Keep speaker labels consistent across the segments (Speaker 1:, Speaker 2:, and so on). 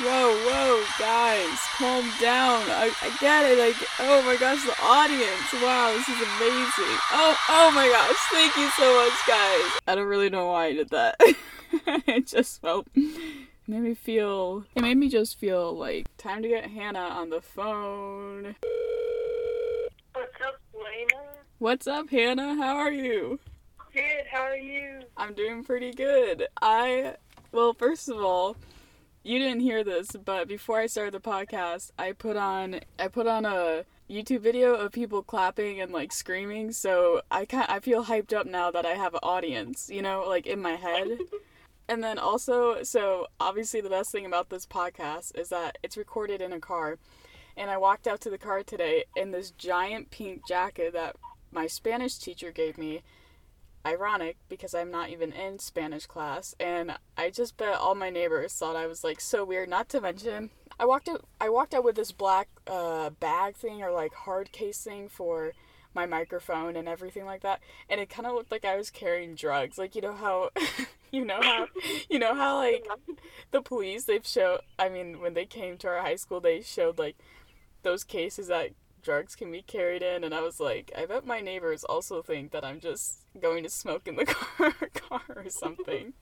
Speaker 1: Whoa, whoa, guys, calm down. I, I get it. I get, oh my gosh, the audience. Wow, this is amazing. Oh, oh my gosh, thank you so much, guys. I don't really know why I did that. it just felt, it made me feel, it made me just feel like time to get Hannah on the phone.
Speaker 2: What's up, Lena?
Speaker 1: What's up, Hannah? How are you?
Speaker 2: Good, how are you?
Speaker 1: I'm doing pretty good. I, well, first of all, you didn't hear this, but before I started the podcast, I put on I put on a YouTube video of people clapping and like screaming. So I can I feel hyped up now that I have an audience, you know, like in my head. and then also, so obviously the best thing about this podcast is that it's recorded in a car. And I walked out to the car today in this giant pink jacket that my Spanish teacher gave me ironic because I'm not even in Spanish class and I just bet all my neighbors thought I was like so weird not to mention I walked out I walked out with this black uh bag thing or like hard case thing for my microphone and everything like that and it kind of looked like I was carrying drugs like you know how you know how you know how like the police they've showed I mean when they came to our high school they showed like those cases that drugs can be carried in and I was like, I bet my neighbors also think that I'm just going to smoke in the car, car or something.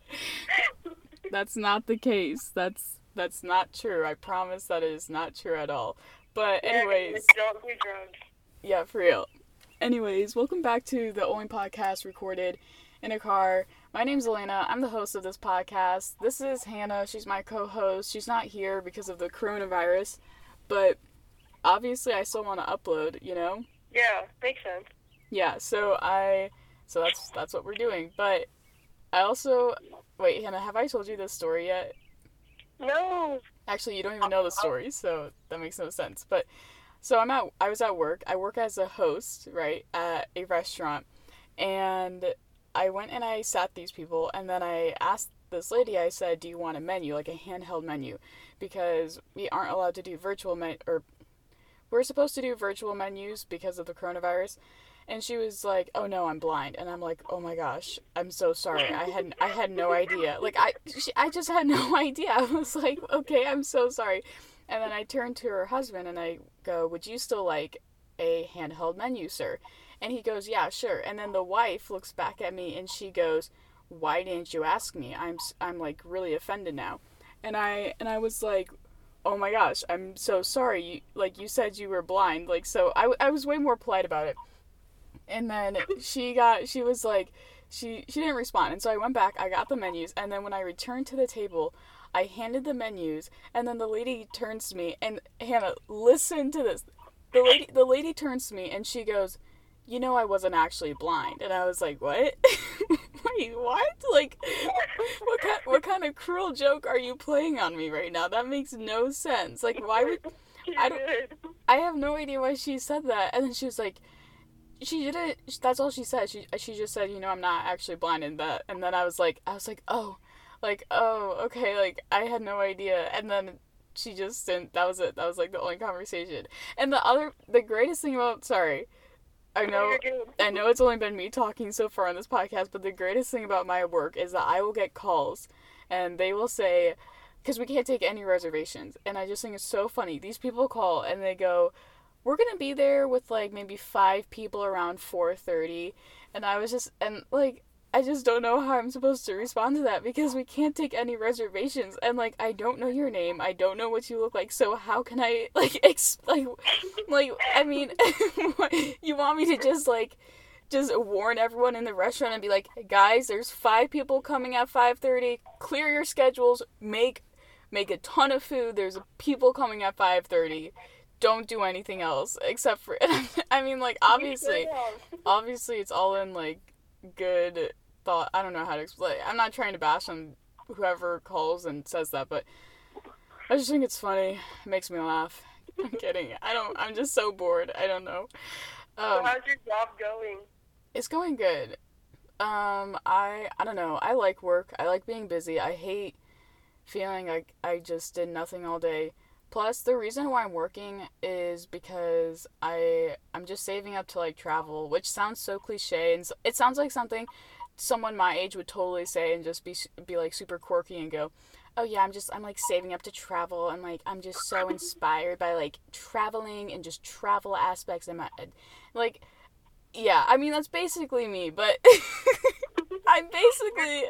Speaker 1: that's not the case. That's that's not true. I promise that is not true at all. But anyways,
Speaker 2: don't do drugs.
Speaker 1: Yeah, for real. Anyways, welcome back to the only podcast recorded in a car. My name's Elena. I'm the host of this podcast. This is Hannah. She's my co-host. She's not here because of the coronavirus, but obviously I still want to upload, you know?
Speaker 2: Yeah, makes sense.
Speaker 1: Yeah, so I so that's that's what we're doing. But I also wait, Hannah, have I told you this story yet?
Speaker 2: No.
Speaker 1: Actually, you don't even know the story, so that makes no sense. But so I'm at I was at work. I work as a host, right, at a restaurant. And I went and I sat these people and then I asked this lady, I said, "Do you want a menu, like a handheld menu?" Because we aren't allowed to do virtual men or we're supposed to do virtual menus because of the coronavirus. And she was like, "Oh no, I'm blind." And I'm like, "Oh my gosh, I'm so sorry. I had I had no idea. Like I she, I just had no idea. I was like, "Okay, I'm so sorry." And then I turned to her husband and I go, "Would you still like a handheld menu, sir?" And he goes, "Yeah, sure." And then the wife looks back at me and she goes, "Why didn't you ask me? I'm I'm like really offended now." And I and I was like, oh my gosh, I'm so sorry. You, like you said you were blind. Like so I, I was way more polite about it. And then she got she was like she she didn't respond. And so I went back, I got the menus, and then when I returned to the table, I handed the menus, and then the lady turns to me and Hannah, listen to this. The lady the lady turns to me and she goes, "You know I wasn't actually blind." And I was like, "What?" wait, what? Like, what kind, what kind of cruel joke are you playing on me right now? That makes no sense. Like, why would I don't? I have no idea why she said that. And then she was like, she didn't. That's all she said. She she just said, you know, I'm not actually blind, and that. And then I was like, I was like, oh, like oh, okay, like I had no idea. And then she just didn't. That was it. That was like the only conversation. And the other, the greatest thing about sorry I know I know it's only been me talking so far on this podcast, but the greatest thing about my work is that I will get calls and they will say because we can't take any reservations and I just think it's so funny. These people call and they go, "We're going to be there with like maybe 5 people around 4:30." And I was just and like I just don't know how I'm supposed to respond to that because we can't take any reservations and like I don't know your name, I don't know what you look like, so how can I like ex- like like I mean you want me to just like just warn everyone in the restaurant and be like, "Guys, there's 5 people coming at 5:30. Clear your schedules. Make make a ton of food. There's people coming at 5:30." Don't do anything else except for I mean like obviously obviously it's all in like good thought. I don't know how to explain. I'm not trying to bash on whoever calls and says that, but I just think it's funny. It makes me laugh. I'm kidding. I don't. I'm just so bored. I don't know.
Speaker 2: Um, so how's your job going?
Speaker 1: It's going good. Um, I I don't know. I like work. I like being busy. I hate feeling like I just did nothing all day. Plus, the reason why I'm working is because I I'm just saving up to like travel, which sounds so cliche and it sounds like something someone my age would totally say and just be be like super quirky and go, oh yeah, I'm just I'm like saving up to travel and like I'm just so inspired by like traveling and just travel aspects in my like yeah, I mean that's basically me, but I'm basically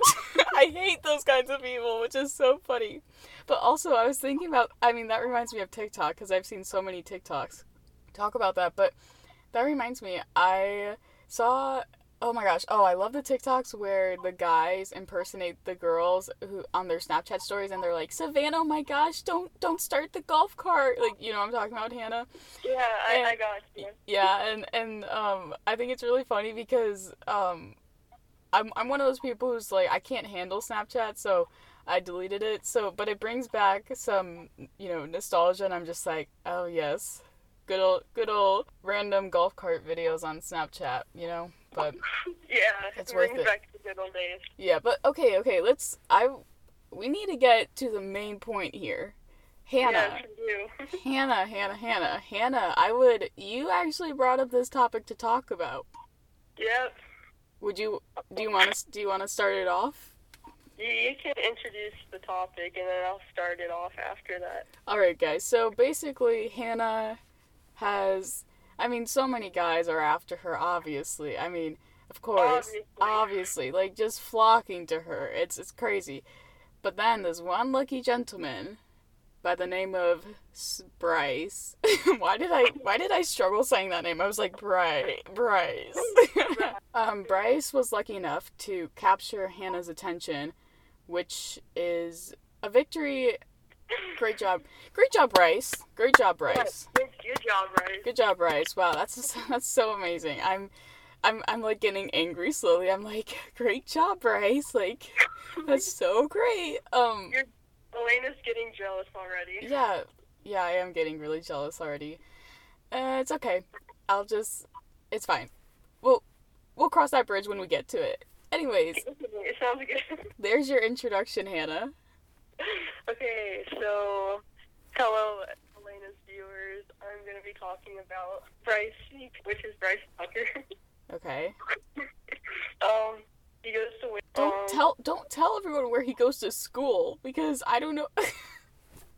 Speaker 1: I hate those kinds of people, which is so funny. But also I was thinking about I mean that reminds me of TikTok cuz I've seen so many TikToks talk about that, but that reminds me I saw Oh my gosh. Oh, I love the TikToks where the guys impersonate the girls who on their Snapchat stories and they're like, "Savannah, oh my gosh, don't don't start the golf cart." Like, you know I'm talking about, Hannah?
Speaker 2: Yeah, I, and, I got you.
Speaker 1: Yeah, and and um I think it's really funny because um I'm I'm one of those people who's like I can't handle Snapchat, so I deleted it. So, but it brings back some, you know, nostalgia and I'm just like, "Oh, yes." Good old good old random golf cart videos on Snapchat, you know? But
Speaker 2: yeah, it's worth it. Back to good old days.
Speaker 1: Yeah, but okay, okay, let's. I we need to get to the main point here. Hannah.
Speaker 2: Yes,
Speaker 1: Hannah, Hannah, Hannah, Hannah. I would. You actually brought up this topic to talk about.
Speaker 2: Yep.
Speaker 1: Would you? Do you want to? Do you want to start it off?
Speaker 2: You can introduce the topic, and then I'll start it off after that.
Speaker 1: All right, guys. So basically, Hannah has I mean, so many guys are after her, obviously. I mean, of course, obviously. obviously, like just flocking to her. It's it's crazy. But then there's one lucky gentleman by the name of Bryce. why did I why did I struggle saying that name? I was like Bryce. Bryce. um, Bryce was lucky enough to capture Hannah's attention, which is a victory Great job. Great job, Bryce. Great job, Bryce.
Speaker 2: Good, good job, Bryce.
Speaker 1: Good job, Bryce. Wow, that's that's so amazing. I'm I'm I'm like getting angry slowly. I'm like, great job, Bryce. Like that's so great. Um
Speaker 2: You're, Elena's getting jealous already.
Speaker 1: Yeah. Yeah, I am getting really jealous already. Uh, it's okay. I'll just it's fine. We'll we'll cross that bridge when we get to it. Anyways,
Speaker 2: it sounds good.
Speaker 1: There's your introduction, Hannah.
Speaker 2: okay, so hello, Elena's viewers. I'm going to be talking about Bryce, which is Bryce Tucker.
Speaker 1: okay.
Speaker 2: um, he goes to.
Speaker 1: Don't um, tell. Don't tell everyone where he goes to school because I don't know.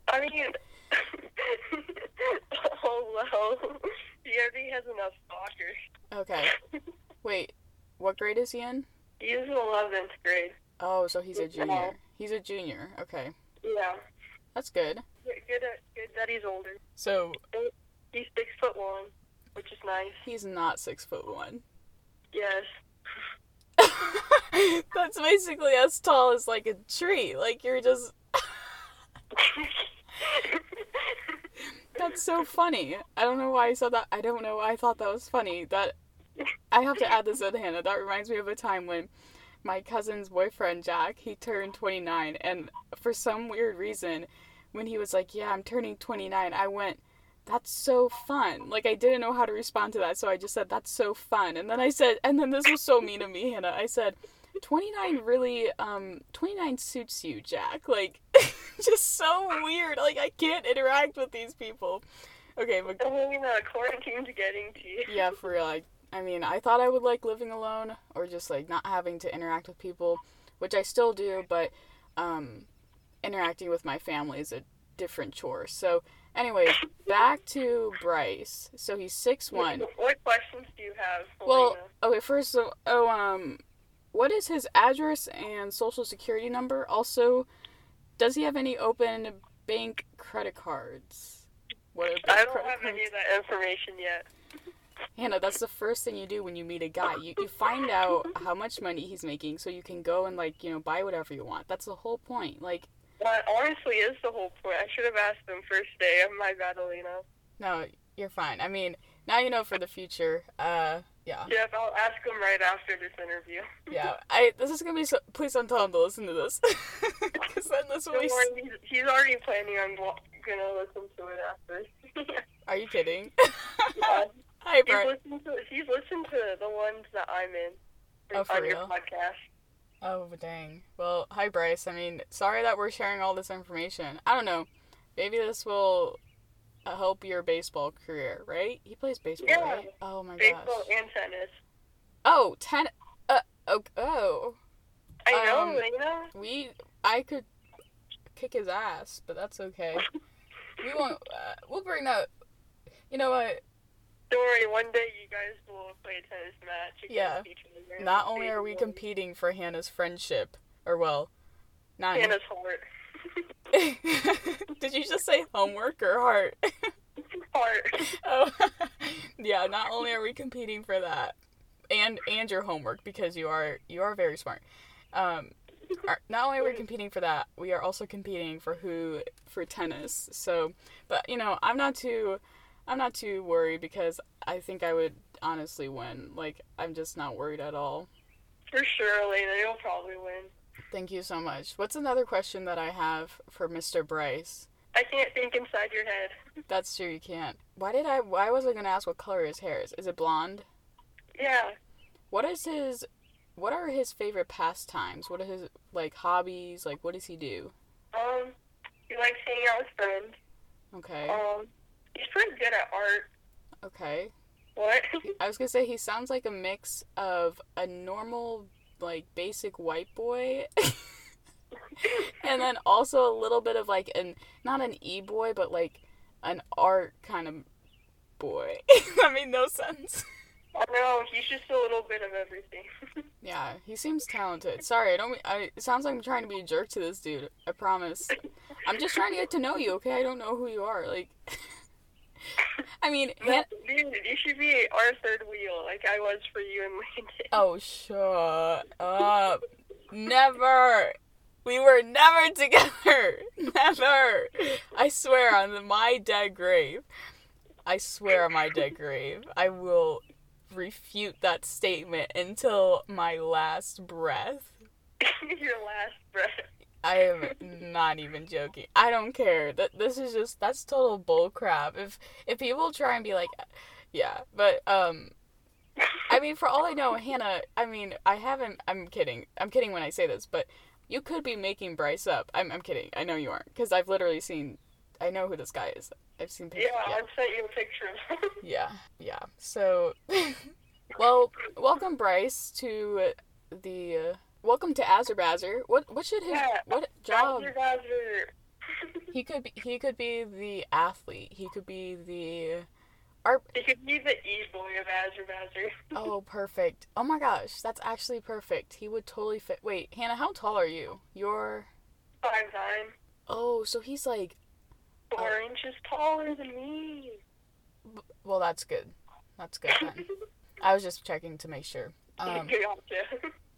Speaker 2: I mean, oh well, he already has enough stalkers.
Speaker 1: Okay. Wait, what grade is he in?
Speaker 2: He's in eleventh grade.
Speaker 1: Oh, so he's a junior. He's a junior. Okay.
Speaker 2: Yeah.
Speaker 1: That's good.
Speaker 2: Good, good uh, that he's older.
Speaker 1: So.
Speaker 2: He's six foot one, which is nice.
Speaker 1: He's not six foot one.
Speaker 2: Yes.
Speaker 1: That's basically as tall as like a tree. Like you're just. That's so funny. I don't know why I said that. I don't know why I thought that was funny. That I have to add this in, Hannah. That reminds me of a time when my cousin's boyfriend Jack, he turned 29 and for some weird reason when he was like, "Yeah, I'm turning 29." I went, "That's so fun." Like I didn't know how to respond to that, so I just said, "That's so fun." And then I said, and then this was so mean of me, Hannah. I said, 29 really um 29 suits you, Jack. Like just so weird. Like I can't interact with these people. Okay, but
Speaker 2: I mean, uh, quarantine's getting to you.
Speaker 1: Yeah, for real. Like I mean, I thought I would like living alone or just like not having to interact with people, which I still do, but um, interacting with my family is a different chore. So, anyway, back to Bryce. So he's six one.
Speaker 2: What questions do you have?
Speaker 1: Well, okay. First, so, oh um, what is his address and social security number? Also, does he have any open bank credit cards?
Speaker 2: What I don't have cards? any of that information yet.
Speaker 1: Hannah, that's the first thing you do when you meet a guy. You, you find out how much money he's making so you can go and, like, you know, buy whatever you want. That's the whole point. Like,
Speaker 2: that honestly is the whole point. I should have asked him first day. My bad, Elena.
Speaker 1: No, you're fine. I mean, now you know for the future. Uh, yeah.
Speaker 2: Yeah, I'll ask him right after this interview.
Speaker 1: yeah, I. This is gonna be so. Please don't tell him to listen to this. Because then this will
Speaker 2: be. He's, he's already planning on gonna listen to it after.
Speaker 1: Are you kidding?
Speaker 2: yeah. Hi, Bert. He's listened, to, he's listened to the ones that I'm in
Speaker 1: oh,
Speaker 2: on
Speaker 1: real?
Speaker 2: your podcast.
Speaker 1: Oh, dang. Well, hi, Bryce. I mean, sorry that we're sharing all this information. I don't know. Maybe this will uh, help your baseball career, right? He plays baseball,
Speaker 2: yeah.
Speaker 1: right? Oh, my
Speaker 2: baseball gosh. Baseball and tennis.
Speaker 1: Oh, ten. Uh, oh. oh.
Speaker 2: I know, um.
Speaker 1: We, I could, kick his ass, but that's okay. We won't. Uh, we'll bring that. You know what?
Speaker 2: Don't worry, one day you guys will play a tennis match against
Speaker 1: Yeah.
Speaker 2: each other.
Speaker 1: Not only are we competing for Hannah's friendship, or well, not.
Speaker 2: Hannah's heart.
Speaker 1: Did you just say homework or heart?
Speaker 2: heart.
Speaker 1: oh, yeah. Not only are we competing for that, and and your homework because you are you are very smart. Um, are- not only are we competing for that, we are also competing for who for tennis. So, but you know, I'm not too, I'm not too worried because I think I would honestly win. Like, I'm just not worried at all.
Speaker 2: For sure, Elena, you'll probably win.
Speaker 1: Thank you so much. What's another question that I have for Mr. Bryce?
Speaker 2: I can't think inside your head.
Speaker 1: That's true, you can't. Why did I? Why was I gonna ask what color his hair is? Is it blonde?
Speaker 2: Yeah.
Speaker 1: What is his? What are his favorite pastimes? What are his like hobbies? Like, what does he do?
Speaker 2: Um, he likes hanging out with friends.
Speaker 1: Okay,
Speaker 2: Um, he's pretty good at art.
Speaker 1: okay.
Speaker 2: What?
Speaker 1: I was gonna say he sounds like a mix of a normal, like basic white boy, and then also a little bit of like an not an e boy, but like an art kind of boy. that made no sense.
Speaker 2: I know, he's just a little bit of everything.
Speaker 1: Yeah, he seems talented. Sorry, I don't. mean- I it sounds like I'm trying to be a jerk to this dude. I promise. I'm just trying to get to know you. Okay, I don't know who you are. Like, I mean, Han-
Speaker 2: Dude, you should be our third wheel, like I was for you and Landon.
Speaker 1: oh, shut up. Never. We were never together. Never. I swear on the, my dead grave. I swear on my dead grave. I will refute that statement until my last breath.
Speaker 2: Your last breath.
Speaker 1: I am not even joking. I don't care. That this is just that's total bull crap. If if people try and be like, yeah, but um, I mean, for all I know, Hannah. I mean, I haven't. I'm kidding. I'm kidding when I say this, but you could be making Bryce up. I'm I'm kidding. I know you aren't because I've literally seen. I know who this guy is. I've seen
Speaker 2: Yeah,
Speaker 1: pictures.
Speaker 2: I've sent you a picture of him.
Speaker 1: Yeah, yeah. So, well, welcome Bryce to the. Uh, welcome to Azerbaijan. What what should his
Speaker 2: Yeah,
Speaker 1: what job? He could be he could be the athlete. He could be the art
Speaker 2: He could be the e-boy of Azure Bowser.
Speaker 1: Oh, perfect. Oh my gosh, that's actually perfect. He would totally fit. Wait, Hannah, how tall are you? You're
Speaker 2: Five nine.
Speaker 1: Oh, so he's like
Speaker 2: Four inches taller than me.
Speaker 1: well, that's good. That's good then. I was just checking to make sure. Um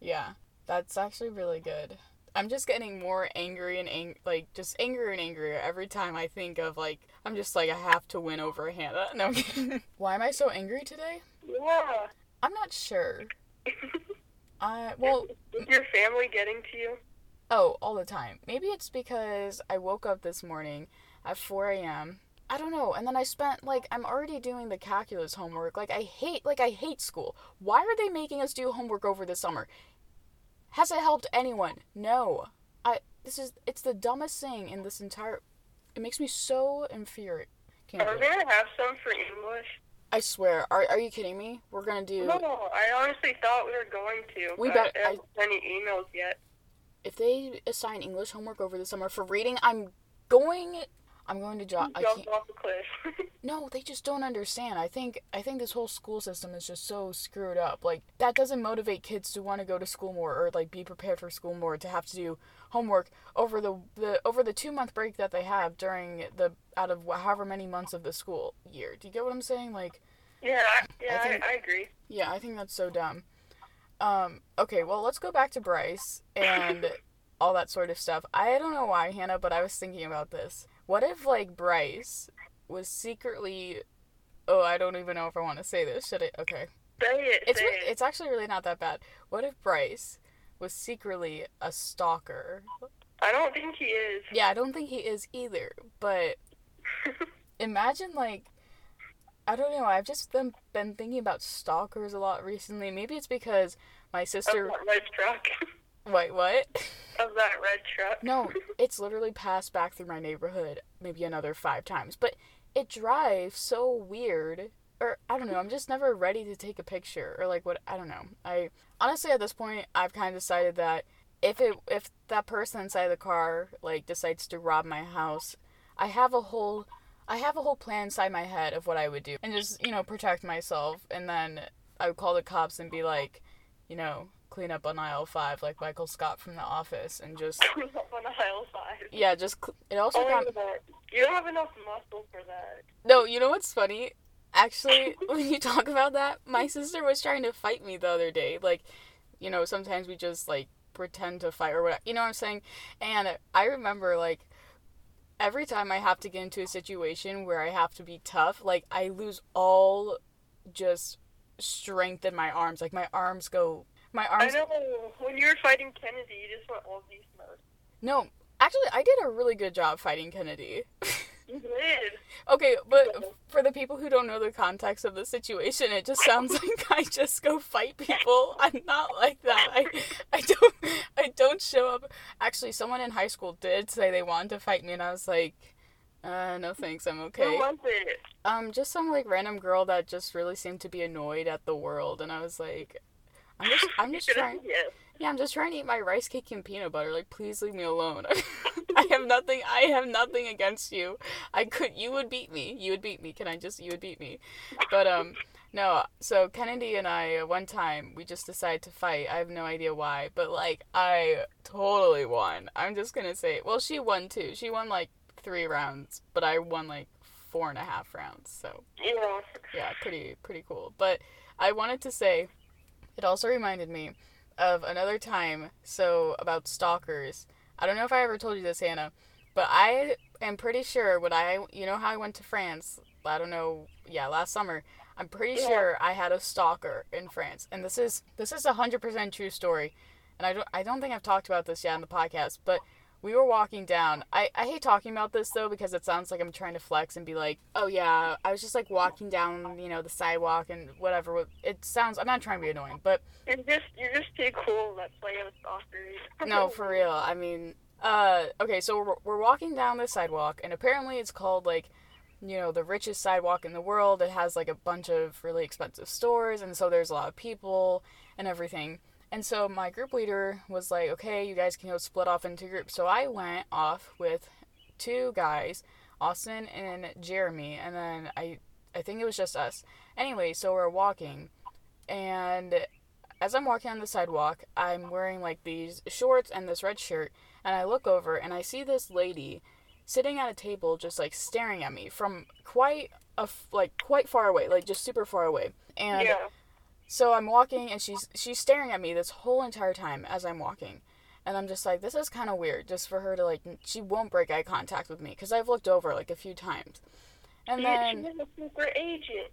Speaker 1: yeah. That's actually really good. I'm just getting more angry and ang- like just angrier and angrier every time I think of like I'm just like I have to win over Hannah. No. Why am I so angry today?
Speaker 2: yeah.
Speaker 1: I'm not sure. I well,
Speaker 2: Is your family getting to you?
Speaker 1: Oh, all the time. Maybe it's because I woke up this morning at 4 a.m. I don't know. And then I spent like I'm already doing the calculus homework. Like I hate like I hate school. Why are they making us do homework over the summer? Has it helped anyone? No. I this is it's the dumbest thing in this entire it makes me so infuriated. Can't
Speaker 2: Are we gonna have some for English?
Speaker 1: I swear. Are are you kidding me? We're going to do
Speaker 2: No, I honestly thought we were going to.
Speaker 1: We bet-
Speaker 2: I haven't sent any emails yet.
Speaker 1: if they assign English homework over the summer for reading, I'm going I'm going to drop
Speaker 2: Jump off a cliff.
Speaker 1: No, they just don't understand. I think I think this whole school system is just so screwed up. Like that doesn't motivate kids to want to go to school more or like be prepared for school more to have to do homework over the, the over the 2 month break that they have during the out of however many months of the school year. Do you get what I'm saying? Like
Speaker 2: yeah, yeah,
Speaker 1: I
Speaker 2: I, I, agree.
Speaker 1: yeah, I think that's so dumb. Um okay, well, let's go back to Bryce and all that sort of stuff. I don't know why, Hannah, but I was thinking about this. What if like Bryce was secretly Oh, I don't even know if I want to say this. Should I? Okay.
Speaker 2: Say it.
Speaker 1: It's
Speaker 2: say
Speaker 1: re-
Speaker 2: it.
Speaker 1: it's actually really not that bad. What if Bryce was secretly a stalker?
Speaker 2: I don't think he is.
Speaker 1: Yeah, I don't think he is either. But imagine like I don't know. I've just been been thinking about stalkers a lot recently. Maybe it's because my sister.
Speaker 2: that red truck.
Speaker 1: Wait, what?
Speaker 2: of that red truck.
Speaker 1: No, it's literally passed back through my neighborhood maybe another five times. But it drives so weird. Or I don't know, I'm just never ready to take a picture or like what I don't know. I honestly at this point I've kind of decided that if it if that person inside the car like decides to rob my house, I have a whole I have a whole plan inside my head of what I would do and just, you know, protect myself and then I would call the cops and be like, you know, clean up on aisle 5 like Michael Scott from the office and just
Speaker 2: Clean up on aisle five.
Speaker 1: yeah, just cl- it also
Speaker 2: Oh
Speaker 1: got
Speaker 2: You don't have enough muscle for that.
Speaker 1: No, you know what's funny? Actually, when you talk about that, my sister was trying to fight me the other day. Like, you know, sometimes we just like pretend to fight or whatever. You know what I'm saying? And I remember like every time I have to get into a situation where I have to be tough, like I lose all just strength in my arms. Like my arms go my
Speaker 2: I
Speaker 1: arms
Speaker 2: know. When you were fighting Kennedy, you just went all beast mode.
Speaker 1: No, actually I did a really good job fighting Kennedy.
Speaker 2: You did.
Speaker 1: Okay, but for the people who don't know the context of the situation, it just sounds like I just go fight people. I'm not like that. I I don't I don't show up. Actually, someone in high school did say they wanted to fight me and I was like, uh no thanks, I'm
Speaker 2: Who
Speaker 1: okay.
Speaker 2: was it?
Speaker 1: Um just some like random girl that just really seemed to be annoyed at the world and I was like I'm just I'm just trying
Speaker 2: Yes.
Speaker 1: yeah, I'm just trying to eat my rice cake and peanut butter. Like, please leave me alone. I have nothing. I have nothing against you. I could. You would beat me. You would beat me. Can I just? You would beat me. But um, no. So Kennedy and I, uh, one time, we just decided to fight. I have no idea why, but like, I totally won. I'm just gonna say. Well, she won too. She won like three rounds, but I won like four and a half rounds. So
Speaker 2: Yeah.
Speaker 1: yeah, pretty pretty cool. But I wanted to say, it also reminded me of another time. So about stalkers. I don't know if I ever told you this, Hannah, but I am pretty sure when I, you know how I went to France. I don't know. Yeah, last summer. I'm pretty
Speaker 2: Yeah.
Speaker 1: sure I had a stalker in France, and this is this is a hundred percent true story. And I don't I don't think I've talked about this yet on the podcast, but we were walking down. I, I hate talking about this though because it sounds like I'm trying to flex and be like, oh yeah, I was just like walking down, you know, the sidewalk and whatever. It sounds, I'm not trying to be annoying, but
Speaker 2: You're just you're just too cool. That's why you have stalkers.
Speaker 1: no, for real. I mean, uh, okay, so we're, we're walking down this sidewalk and apparently it's called like, you know, the richest sidewalk in the world. It has like a bunch of really expensive stores and so there's a lot of people and everything. And so my group leader was like, okay, you guys can go split off into groups. So I went off with two guys, Austin and Jeremy, and then I I think it was just us. Anyway, so we're walking and as I'm walking on the sidewalk, I'm wearing like these shorts and this red shirt, and I look over and I see this lady sitting at a table just like staring at me from quite a like quite far away, like just super far away. And
Speaker 2: yeah.
Speaker 1: So I'm walking and she's she's staring at me this whole entire time as I'm walking. And I'm just like this is kind of weird just for her to like she won't break eye contact with me cuz I've looked over like a few times. And
Speaker 2: She,
Speaker 1: then
Speaker 2: she's a secret agent.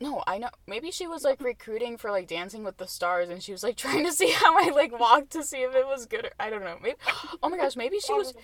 Speaker 1: no, I know. Maybe she was like recruiting for like Dancing with the Stars, and she was like trying to see how I like walked to see if it was good. Or, I don't know. Maybe. Oh my gosh, maybe she was,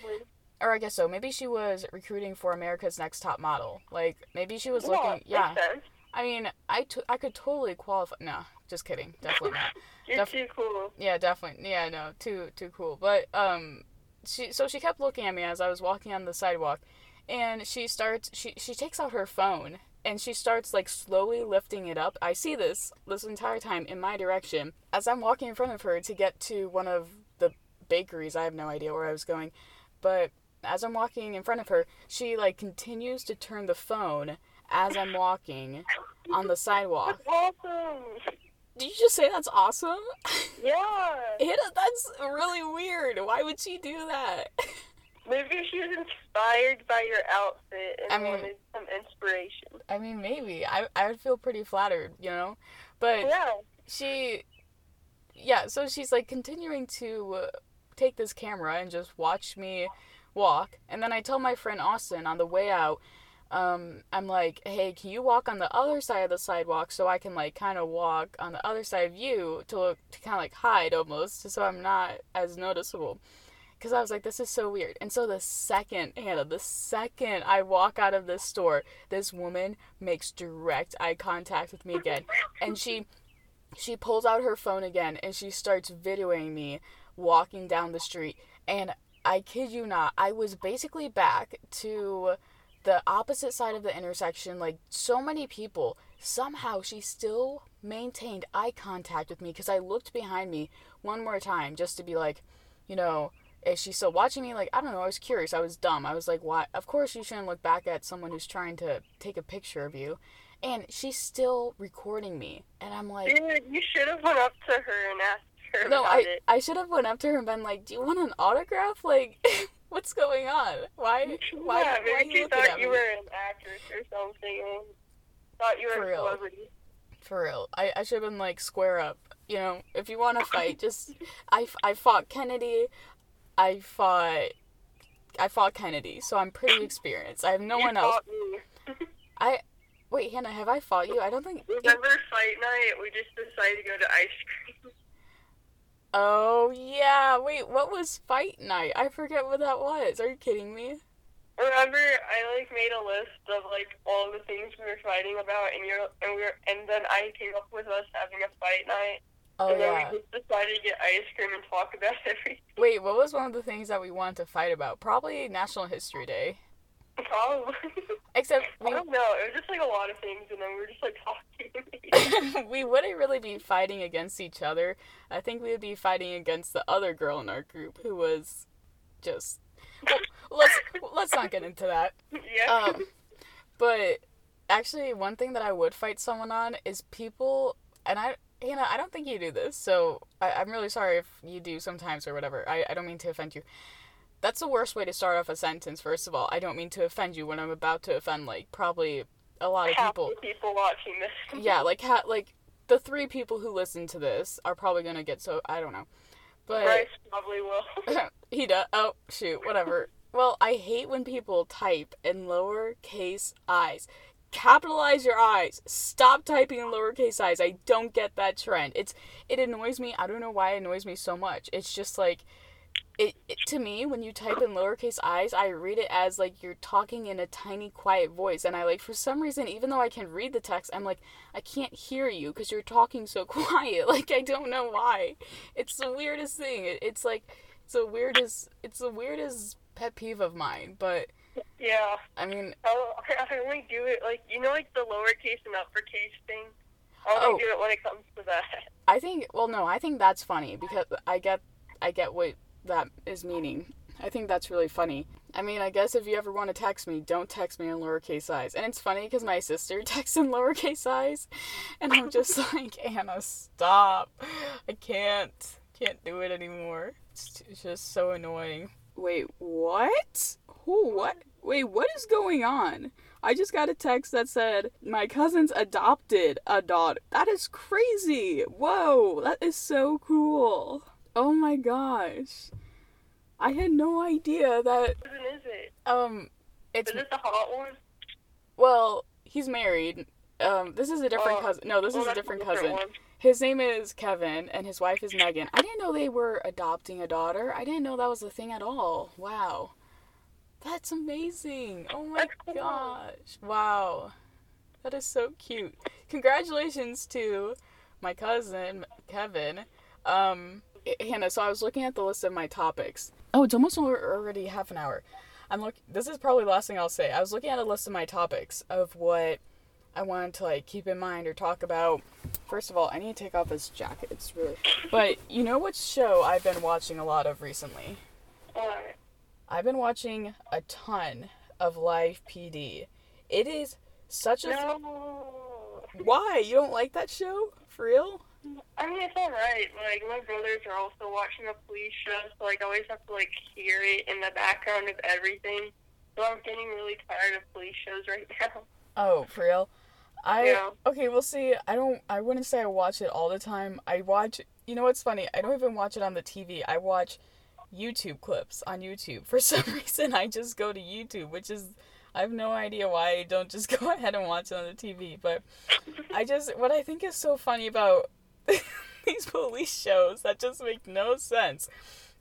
Speaker 1: or I guess so. Maybe she was recruiting for America's Next Top Model. Like maybe she was
Speaker 2: Yeah,
Speaker 1: looking. Yeah.
Speaker 2: sense.
Speaker 1: I mean, I, t- I could totally qualify. No, just kidding. Definitely not.
Speaker 2: You're
Speaker 1: Def-
Speaker 2: too cool.
Speaker 1: Yeah, definitely. Yeah, no, too too cool. But um, she so she kept looking at me as I was walking on the sidewalk, and she starts she she takes out her phone and she starts like slowly lifting it up. I see this this entire time in my direction as I'm walking in front of her to get to one of the bakeries. I have no idea where I was going, but as I'm walking in front of her, she like continues to turn the phone as I'm walking on the sidewalk.
Speaker 2: That's awesome.
Speaker 1: Did you just say that's awesome?
Speaker 2: Yeah.
Speaker 1: It, that's really weird. Why would she do that?
Speaker 2: Maybe she was inspired by your outfit and
Speaker 1: I mean-
Speaker 2: wanted some inspiration.
Speaker 1: I mean, maybe. I, I would feel pretty flattered, you know? But
Speaker 2: Yeah.
Speaker 1: she, yeah, so she's like continuing to take this camera and just watch me walk. And then I tell my friend Austin on the way out, um, I'm like, hey, can you walk on the other side of the sidewalk so I can like kind of walk on the other side of you to look, to kind of like hide almost, so I'm not as noticeable. Because I was like, this is so weird. And so the second, Hannah, the second I walk out of this store, this woman makes direct eye contact with me again. And she she pulls out her phone again and she starts videoing me walking down the street. And I kid you not, I was basically back to the opposite side of the intersection, like so many people. Somehow she still maintained eye contact with me because I looked behind me one more time just to be like, you know, is she still watching me? Like, I don't know. I was curious. I was dumb. I was like, why? Of course, you shouldn't look back at someone who's trying to take a picture of you. And she's still recording me. And I'm like,
Speaker 2: Dude, you should have went up to her and asked her
Speaker 1: no,
Speaker 2: about
Speaker 1: I,
Speaker 2: it.
Speaker 1: I should have went up to her and been like, do you want an autograph? Like, what's going on? Why? Why?
Speaker 2: yeah,
Speaker 1: why
Speaker 2: maybe
Speaker 1: you
Speaker 2: thought you were an actress or something. Thought you
Speaker 1: For
Speaker 2: were a
Speaker 1: real.
Speaker 2: celebrity.
Speaker 1: For real. I, I should have been like, square up. You know, if you want to fight, just. I, I fought Kennedy. I fought. I fought Kennedy, so I'm pretty experienced. I have no
Speaker 2: you
Speaker 1: one else.
Speaker 2: fought me.
Speaker 1: I. Wait, Hannah, have I fought you? I don't think.
Speaker 2: Remember fight night? We just decided to go to ice cream.
Speaker 1: Oh, yeah. Wait, what was fight night? I forget what that was. Are you kidding me?
Speaker 2: Remember, I like made a list of like all the things we were fighting about, and you're and we were, and then I came up with us having a fight night,
Speaker 1: Oh,
Speaker 2: and then we just decided to get ice cream and talk about everything.
Speaker 1: Wait, what was one of the things that we wanted to fight about? Probably National History Day.
Speaker 2: Probably.
Speaker 1: Except
Speaker 2: I
Speaker 1: we
Speaker 2: don't know. It was just like a lot of things, and then we were just like talking.
Speaker 1: we wouldn't really be fighting against each other. I think we would be fighting against the other girl in our group who was just well, let's let's not get into that.
Speaker 2: yeah.
Speaker 1: Um but actually one thing that I would fight someone on is people and I Hannah, I don't think you do this, so I, I'm really sorry if you do sometimes or whatever. I, I don't mean to offend you. That's the worst way to start off a sentence, first of all. I don't mean to offend you when I'm about to offend like probably a lot of
Speaker 2: Half
Speaker 1: people.
Speaker 2: people watching this.
Speaker 1: yeah, like ha- like the three people who listen to this are probably gonna get so I don't know, but
Speaker 2: Bryce probably will.
Speaker 1: he does. Oh shoot, whatever. well, I hate when people type in lowercase i's. Capitalize your eyes. Stop typing in lowercase i's. I don't get that trend. It's it annoys me. I don't know why it annoys me so much. It's just like it, it to me when you type in lowercase i's, I read it as like you're talking in a tiny quiet voice and I like for some reason even though I can read the text, I'm like I can't hear you cuz you're talking so quiet. Like I don't know why. It's the weirdest thing. It, it's like it's the weirdest it's the weirdest pet peeve of mine, but
Speaker 2: yeah.
Speaker 1: I mean,
Speaker 2: Oh, I I only do it like you know, like the lowercase and uppercase thing. I
Speaker 1: Oh.
Speaker 2: only do it when it comes to that.
Speaker 1: I think well no, I think that's funny because I get I get what that is meaning. I think that's really funny. I mean, I guess if you ever want to text me, don't text me in lowercase i's. And it's funny because my sister texts in lowercase i's, and I'm just like, Anna, stop! I can't, can't do it anymore. It's, it's just so annoying. Wait, what? Who? What? Wait, what is going on? I just got a text that said my cousin's adopted a daughter. That is crazy. Whoa, that is so cool. Oh my gosh. I had no idea that
Speaker 2: is it?
Speaker 1: um it's
Speaker 2: Is it the hot one?
Speaker 1: well, he's married. Um this is a different
Speaker 2: Oh.
Speaker 1: cousin. No, this
Speaker 2: Oh,
Speaker 1: is a different cousin.
Speaker 2: one.
Speaker 1: His name is Kevin and his wife is Megan. I didn't know they were adopting a daughter. I didn't know that was a thing at all. Wow. That's amazing. Oh my
Speaker 2: cool.
Speaker 1: gosh. Wow. That is so cute. Congratulations to my cousin Kevin. Um Hannah, so I was looking at the list of my topics. Oh, it's almost already half an hour. I'm look this is probably the last thing I'll say. I was looking at a list of my topics of what I wanted to like keep in mind or talk about. First of all, I need to take off this jacket. It's really But you know what show I've been watching a lot of recently?
Speaker 2: Alright.
Speaker 1: I've been watching a ton of Live PD. It is such a
Speaker 2: No.
Speaker 1: Why? You don't like that show? For real?
Speaker 2: I mean, it's alright. Like, my brothers are also watching a police show, so like, I always have to like hear it in the background of everything. So I'm getting really tired of police shows right now.
Speaker 1: Oh, for real? I
Speaker 2: Yeah.
Speaker 1: okay. Well, see, I don't. I wouldn't say I watch it all the time. I watch. You know what's funny? I don't even watch it on the TV. I watch YouTube clips on YouTube. For some reason, I just go to YouTube, which is I have no idea why I don't just go ahead and watch it on the TV. But I just what I think is so funny about these police shows that just make no sense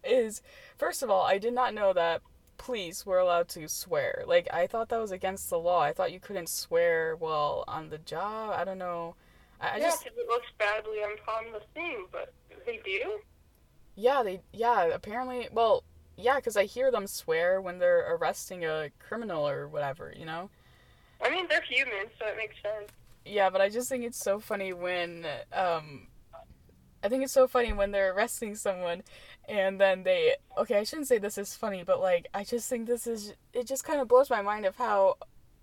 Speaker 1: is first of all, I did not know that police were allowed to swear. Like I thought that was against the law. I thought you couldn't swear while on the job. I don't know. I, I
Speaker 2: yeah,
Speaker 1: just
Speaker 2: it looks badly on the thing, but they do.
Speaker 1: yeah they yeah apparently well yeah because I hear them swear when they're arresting a criminal or whatever. You know.
Speaker 2: I mean, they're humans, so it makes sense.
Speaker 1: Yeah, but I just think it's so funny when um I think it's so funny when they're arresting someone and then they okay, I shouldn't say this is funny, but like I just think this is it just kind of blows my mind of how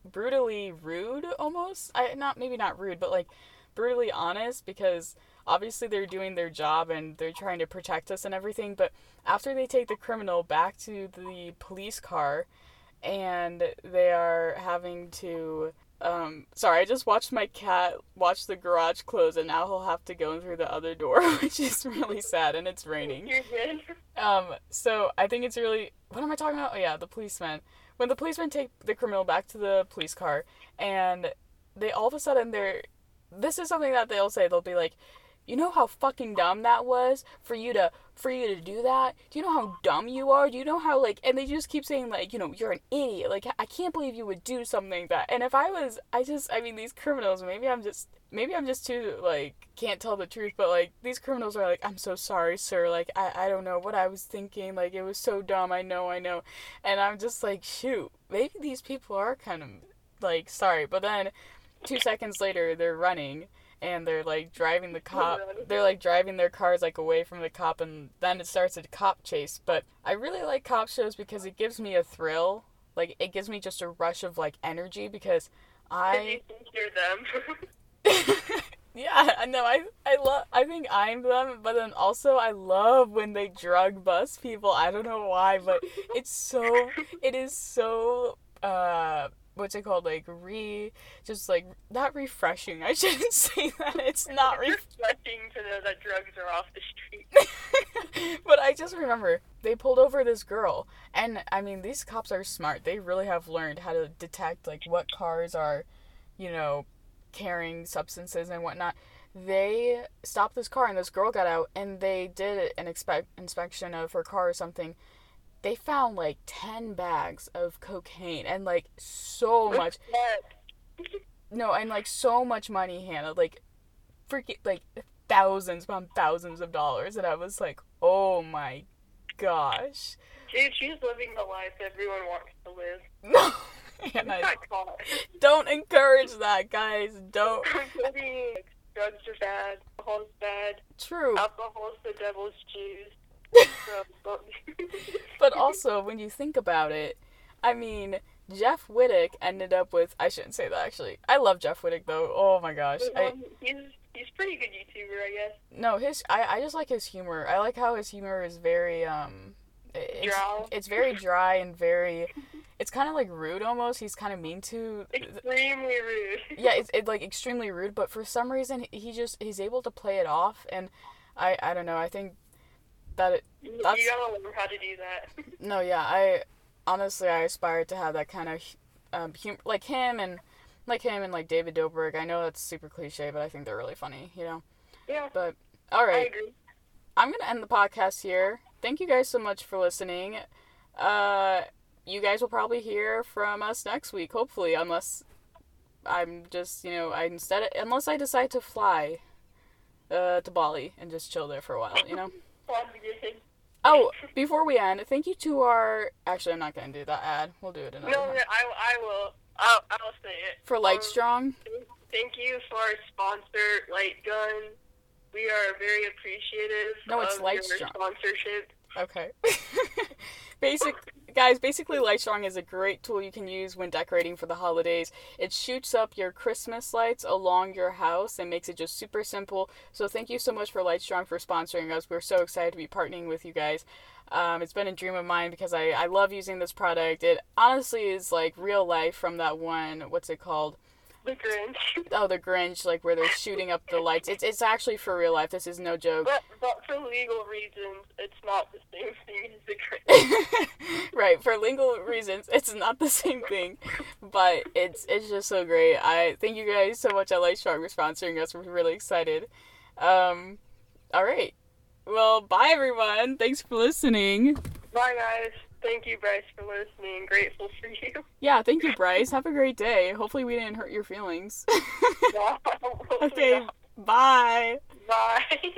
Speaker 1: brutally rude almost. I not maybe not rude, but like brutally honest because obviously they're doing their job and they're trying to protect us and everything, but after they take the criminal back to the police car and they are having to um, sorry, I just watched my cat watch the garage close, and now he'll have to go through the other door, which is really sad, and it's raining.
Speaker 2: You're good.
Speaker 1: Um, so I think it's really. What am I talking about? Oh yeah, the policeman. When the policemen take the criminal back to the police car, and they all of a sudden they're. This is something that they'll say. They'll be like, you know how fucking dumb that was for you to for you to do that? Do you know how dumb you are? Do you know how like and they just keep saying like you know you're an idiot. Like i can't believe you would do something like that and if i was i just i mean these criminals maybe i'm just maybe i'm just too like can't tell the truth but like these criminals are like i'm so sorry sir. Like i, I don't know what i was thinking. Like it was so dumb. I know i know. And i'm just like shoot maybe these people are kind of like sorry. But then two seconds later they're running and they're like driving the cop they're like driving their cars like away from the cop and then it starts a cop chase. But i really like cop shows because it gives me a thrill. Like it gives me just a rush of like energy because i
Speaker 2: you're them.
Speaker 1: yeah i know. I i love i think i'm them but then also i love when they drug bust people. I don't know why but it's so it is so uh what's it called like re just like not refreshing i shouldn't say that it's not re-
Speaker 2: refreshing to know that drugs are off the street.
Speaker 1: but I just remember they pulled over this girl, and I mean these cops are smart. They really have learned how to detect like what cars are, you know, carrying substances and whatnot. They stopped this car, and this girl got out, and they did an expect inspection of her car or something. They found like ten bags of cocaine and like so much no, and like so much money, Hannah. Like, freaking like thousands upon thousands of dollars, and I was like, oh my gosh.
Speaker 2: Dude, she's living the life everyone wants to live.
Speaker 1: No, Hannah, don't encourage that, guys. Don't.
Speaker 2: Drugs are bad, alcohol's bad,
Speaker 1: True,
Speaker 2: alcohol's the devil's juice. So, but-
Speaker 1: also when you think about it, I mean. Jeff Wittek ended up with I shouldn't say that actually. I love Jeff Wittek though. Oh my gosh. I,
Speaker 2: he's he's a pretty good YouTuber, I guess.
Speaker 1: No, his I, I just like his humor. I like how his humor is very um it's,
Speaker 2: Dry.
Speaker 1: it's very dry and very it's kind of like rude almost. He's kind of mean to
Speaker 2: Extremely rude.
Speaker 1: Yeah, it's it, like extremely rude, but for some reason he just he's able to play it off and I I don't know. I think that it
Speaker 2: You
Speaker 1: That's-
Speaker 2: gotta learn how to do that.
Speaker 1: no, yeah, I honestly I aspire to have that kind of um hum- like him and like him and like David Dobrik. I know that's super cliche, but I think they're really funny, you know.
Speaker 2: Yeah,
Speaker 1: But all right.
Speaker 2: I agree.
Speaker 1: I'm gonna end the podcast here. Thank you guys so much for listening. Uh, you guys will probably hear from us next week, hopefully, unless I'm just you know I instead unless I decide to fly uh, to Bali and just chill there for a while, you know. Oh, before we end, thank you to our. Actually, I'm not gonna do that ad. We'll do it another
Speaker 2: No,
Speaker 1: time.
Speaker 2: I, I will. I'll, I'll say it.
Speaker 1: For Lightstrong.
Speaker 2: Um, thank you for our sponsor, Light Gun. We are very appreciative
Speaker 1: No, it's
Speaker 2: of
Speaker 1: Lightstrong.
Speaker 2: your sponsorship.
Speaker 1: Okay. Basic guys, basically Lightstrong is a great tool you can use when decorating for the holidays. It shoots up your Christmas lights along your house and makes it just super simple. So thank you so much for Lightstrong for sponsoring us. We're so excited to be partnering with you guys. Um, it's been a dream of mine because I, I love using this product. It honestly is like real life from that one, what's it called?
Speaker 2: The Grinch.
Speaker 1: Oh, the Grinch, like where they're shooting up the lights. It's, it's actually for real life. This is no joke.
Speaker 2: but, but for legal reasons, it's not the same thing as the Grinch.
Speaker 1: right for legal reasons it's not the same thing but it's it's just so great i thank you guys so much at lightstrong for sponsoring us we're really excited um all right well bye everyone thanks for listening
Speaker 2: Bye, guys. Thank you, Bryce, for listening. Grateful for you.
Speaker 1: yeah thank you bryce have a great day hopefully we didn't hurt your feelings
Speaker 2: No,
Speaker 1: okay bye
Speaker 2: Bye.